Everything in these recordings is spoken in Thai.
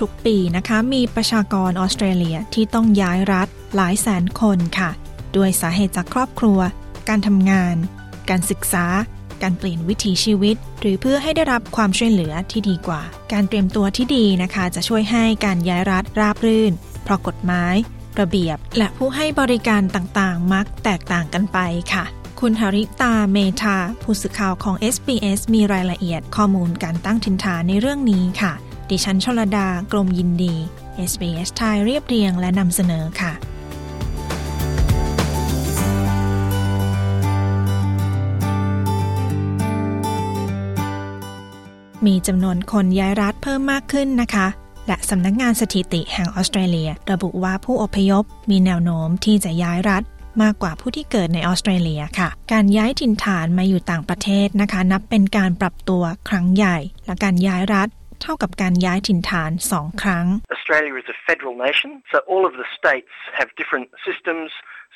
ทุกๆ ปีนะคะ มีประชากรออสเตรเลียที่ต้องย้ายรัฐหลายแสนคนค่ะ ด้วยสาเหตุจากครอบครัว การทำงาน การศึกษา การเปลี่ยนวิถีชีวิต หรือเพื่อให้ได้รับความช่วยเหลือที่ดีกว่า การเตรียมตัวที่ดีนะคะ จะช่วยให้การย้ายรัฐราบรื่น เพราะกฎหมาย ระเบียบ และผู้ให้บริการต่างๆ มักแตกต่างกันไปค่ะคุณหริตาเมธาผู้สื่อข่าวของ SBS มีรายละเอียดข้อมูลการตั้งถิ่นฐานในเรื่องนี้ค่ะ ดิฉันชลดา กรมยินดี SBS ไทยเรียบเรียงและนำเสนอค่ะ มีจำนวนคนย้ายรัฐเพิ่มมากขึ้นนะคะ และสำนักงานสถิติแห่งออสเตรเลีย ระบุว่าผู้อพยพมีแนวโน้มที่จะย้ายรัฐมากกว่าผู้ที่เกิดในออสเตรเลียค่ะ การย้ายถิ่นฐานมาอยู่ต่างประเทศนะคะ นับเป็นการปรับตัวครั้งใหญ่ และการย้ายรัฐ เท่ากับการย้ายถิ่นฐานสองครั้ง Australia is a federal nation, so all of the states have different systems,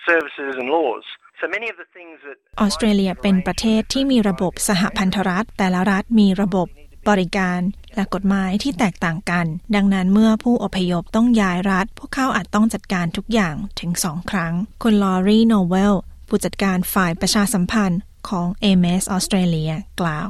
services and laws. So many of the things that ออสเตรเลียเป็นประเทศที่มีระบบสหพันธรัฐ แต่ละรัฐมีระบบบริการและกฎหมายที่แตกต่างกัน ดังนั้นเมื่อผู้อพยพต้องย้ายรัฐ พวกเขาอาจต้องจัดการทุกอย่างถึงสองครั้ง คุณลอรีโนเวล ผู้จัดการฝ่ายประชาสัมพันธ์ของ AMS ออสเตรเลียกล่าว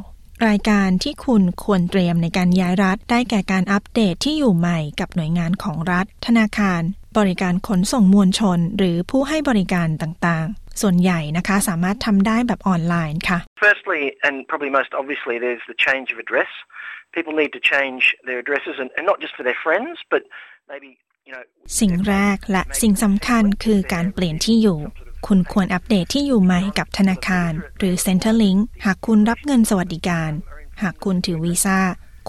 รายการที่คุณควรเตรียมในการย้ายรัฐ ได้แก่การอัปเดตที่อยู่ใหม่กับหน่วยงานของรัฐ ธนาคาร บริการขนส่งมวลชน หรือผู้ให้บริการต่างๆ ส่วนใหญ่นะคะสามารถทำได้แบบออนไลน์ค่ะ Firstly and probably most obviously there's the change of address. People need to change their addresses and, and not just for their friends but maybe you know สิ่งแรกและสิ่งสำคัญคือการเปลี่ยนที่อยู่ คุณควรอัปเดตที่อยู่ใหม่กับธนาคาร หรือ Centrelink หากคุณรับเงินสวัสดิการ หากคุณถือวีซ่า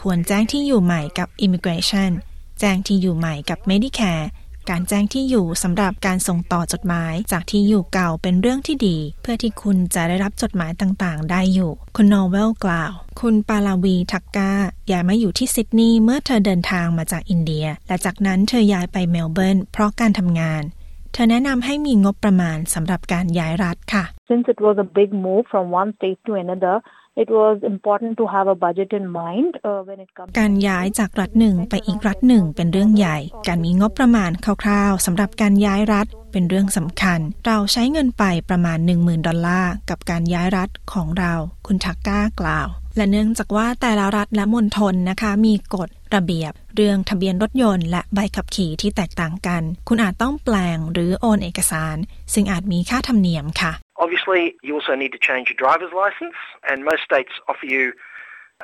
ควรแจ้งที่อยู่ใหม่กับ Immigration แจ้งที่อยู่ใหม่กับ Medicare การแจ้งที่อยู่สำหรับการส่งต่อจดหมายจากที่อยู่เก่าเป็นเรื่องที่ดี เพื่อที่คุณจะได้รับจดหมายต่างๆ ได้อยู่ คุณโนเวลกล่าว คุณปาลาวีทักกาย้ายมาอยู่ที่ซิดนีย์เมื่อเธอเดินทางมาจากอินเดีย และจากนั้นเธอย้ายไปเมลเบิร์นเพราะการทำงาน เธอแนะนำให้มีงบประมาณสำหรับการย้ายรัฐค่ะ Since it was a big move from one state to another, it was important to have a budget in mind uh, when it comes การย้ายจากรัฐหนึ่งไปอีกรัฐหนึ่งเป็นเรื่องใหญ่ การมีงบประมาณคร่าวๆสำหรับการย้ายรัฐเป็นเรื่องสำคัญ เราใช้เงินไปประมาณ 10,000 ดอลลาร์กับการย้ายรัฐของเรา คุณทักก้ากล่าว และเนื่องจากว่าแต่ละรัฐและมณฑลนะคะมีกฎ ระเบียบ เรื่องทะเบียนรถยนต์และใบขับขี่ที่แตกต่างกัน คุณอาจต้องแปลงหรือโอนเอกสาร ซึ่งอาจมีค่าธรรมเนียมค่ะ Obviously, you also need to change your driver's license, and most states offer you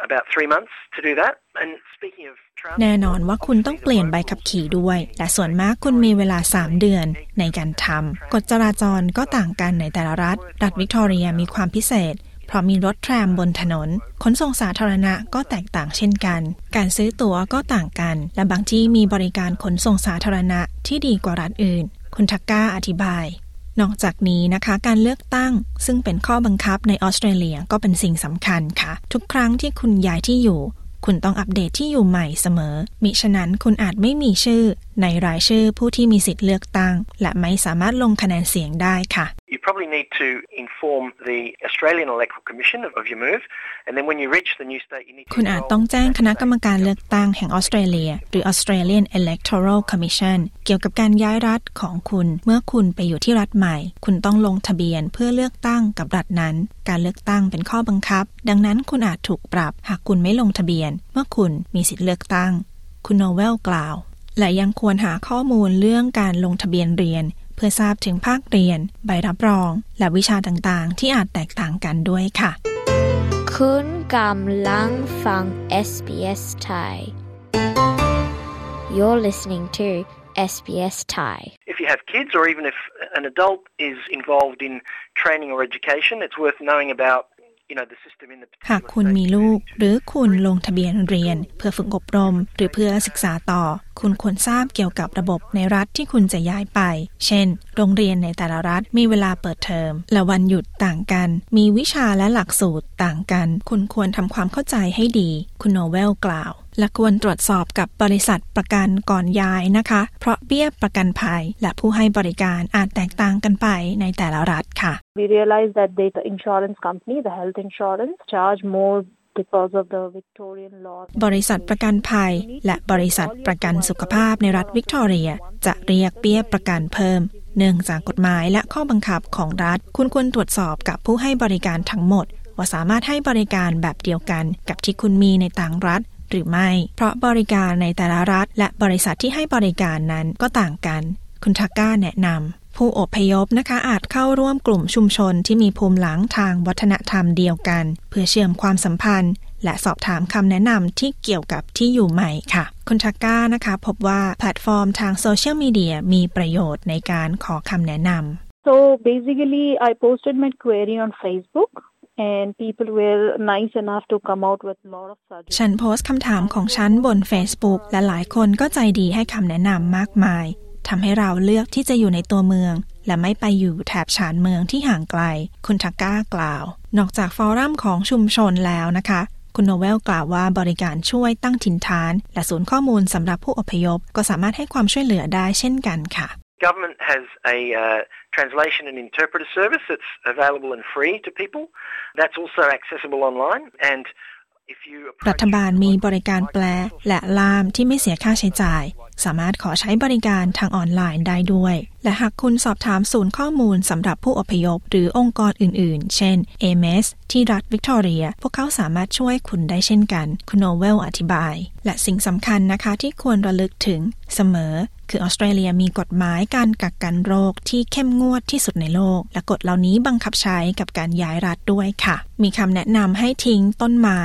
about three months to do that. And speaking of แน่นอนว่าคุณต้องเปลี่ยนใบขับขี่ด้วย และส่วนมากคุณมีเวลา 3 เดือนในการทำกฎจราจรก็ต่างกันในแต่ละรัฐ รัฐวิกตอเรียมีความพิเศษ เพราะมีรถแทรมบนถนน ขนส่งสาธารณะก็แตกต่างเช่นกัน การซื้อตั๋วก็ต่างกัน และบางที่มีบริการขนส่งสาธารณะที่ดีกว่ารัฐอื่น คุณทักก้าอธิบาย นอกจากนี้นะคะการเลือกตั้ง ซึ่งเป็นข้อบังคับในออสเตรเลียก็เป็นสิ่งสำคัญค่ะ ทุกครั้งที่คุณย้ายที่อยู่ คุณต้องอัปเดตที่อยู่ใหม่เสมอ มิฉะนั้นคุณอาจไม่มีชื่อ ในรายชื่อผู้ที่มีสิทธิ์เลือกตั้ง และไม่สามารถลงคะแนนเสียงได้ค่ะ You probably need to inform the Australian Electoral Commission of, of your move, and then when you reach the new state, you need to. คุณอาจต้องแจ้งคณะกรรมการเลือกตั้งแห่งออสเตรเลีย หรือ Australian Electoral Commission เกี่ยวกับการย้ายรัฐของคุณ เมื่อคุณไปอยู่ที่รัฐใหม่ คุณต้องลงทะเบียนเพื่อเลือกตั้งกับรัฐนั้น การเลือกตั้งเป็นข้อบังคับ ดังนั้นคุณอาจถูกปรับ หากคุณไม่ลงทะเบียน เมื่อคุณมีสิทธิเลือกตั้ง คุณโนเวลกล่าว และยังควรหาข้อมูลเรื่องการลงทะเบียนเรียน เพื่อทราบถึงภาคเรียน ใบรับรอง และวิชาต่างๆ ที่อาจแตกต่างกันด้วยค่ะ คุณกำลังฟัง SBS Thai You're listening to SBS Thai If if you have kids or even if an adult is involved in training or education, it's worth knowing about หากคุณมีลูกหรือคุณลงทะเบียนเรียน เพื่อฝึกอบรม หรือเพื่อศึกษาต่อ คุณควรทราบเกี่ยวกับระบบในรัฐที่คุณจะย้ายไป เช่น โรงเรียนในแต่ละรัฐมีเวลาเปิดเทอม และวันหยุดต่างกัน มีวิชาและหลักสูตรต่างกัน คุณควรทำความเข้าใจให้ดี คุณโนเวลกล่าว และควรตรวจสอบกับบริษัทประกันก่อนย้ายนะคะ เพราะเบี้ยประกันภัย และผู้ให้บริการอาจแตกต่างกันไปในแต่ละรัฐค่ะ We realize that the insurance company, the health insurance, charge more บริษัทประกันภัย และบริษัทประกันสุขภาพในรัฐวิกตอเรีย จะเรียกเบี้ยประกันเพิ่ม เนื่องจากกฎหมายและข้อบังคับของรัฐ คุณควรตรวจสอบกับผู้ให้บริการทั้งหมด ว่าสามารถให้บริการแบบเดียวกันกับที่คุณมีในต่างรัฐหรือไม่ เพราะบริการในแต่ละรัฐ และบริษัทที่ให้บริการนั้นก็ต่างกัน คุณทาก้าแนะนำ ผู้อพยพนะคะอาจเข้าร่วมกลุ่มชุมชนที่มีภูมิหลังทางวัฒนธรรมเดียวกัน เพื่อเชื่อมความสัมพันธ์ และสอบถามคำแนะนำที่เกี่ยวกับที่อยู่ใหม่ค่ะ คุณทาก้านะคะ พบว่าแพลตฟอร์มทางโซเชียลมีเดียมีประโยชน์ในการขอคำแนะนำ So basically I posted my query on Facebook and people were nice enough to come out with a lot of suggestions ฉันโพสต์คำถามของฉันบน Facebook และหลายคนก็ใจดีให้คำแนะนำมากมาย ทำให้เราเลือกที่จะอยู่ในตัวเมือง และไม่ไปอยู่แถบชานเมืองที่ห่างไกล คุณทักก้ากล่าว นอกจากฟอรัมของชุมชนแล้วนะคะ คุณโนเวลกล่าวว่าบริการช่วยตั้งถิ่นฐาน และศูนย์ข้อมูลสำหรับผู้อพยพ ก็สามารถให้ความช่วยเหลือได้เช่นกันค่ะ Government has a uh, translation and interpreter service that's available and free to people. That's also accessible online and รัฐบาลมีบริการแปลและล่ามที่ไม่เสียค่าใช้จ่าย สามารถขอใช้บริการทางออนไลน์ได้ด้วย และหากคุณสอบถามศูนย์ข้อมูลสำหรับผู้อพยพ หรือองค์กรอื่น ๆ เช่น AMS ที่รัฐวิกตอเรีย พวกเขาสามารถช่วยคุณได้เช่นกัน คุณโนเวลอธิบาย และสิ่งสำคัญนะคะที่ควรระลึกถึงเสมอคือออสเตรเลียมีกฎหมายการกักกันโรคที่เข้มงวดที่สุดในโลก และกฎเหล่านี้บังคับใช้กับการย้ายรัฐด้วยค่ะ มีคำแนะนำให้ทิ้งต้นไม้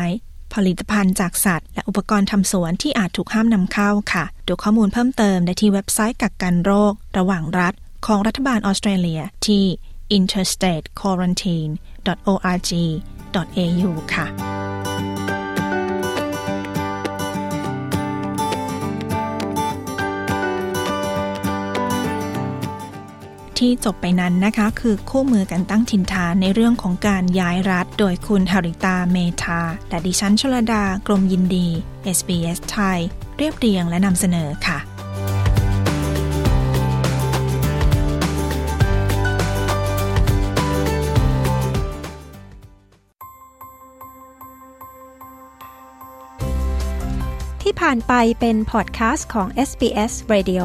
ผลิตภัณฑ์จากสัตว์ และอุปกรณ์ทำสวนที่อาจถูกห้ามนำเข้าค่ะ ดูข้อมูลเพิ่มเติมได้ที่เว็บไซต์กักกันโรค ระหว่างรัฐ ของรัฐบาลออสเตรเลียที่ interstatequarantine.org.au ค่ะ ที่จบไปนั้นนะคะ คือคู่มือกันตั้งถิ่นฐานในเรื่องของการย้ายรัฐ โดยคุณฮาริตาเมธาและดิฉันชลดากรมยินดี SBS ไทย เรียบเรียงและนำเสนอค่ะที่ผ่านไปเป็นพอดแคสต์ของ SBS Radio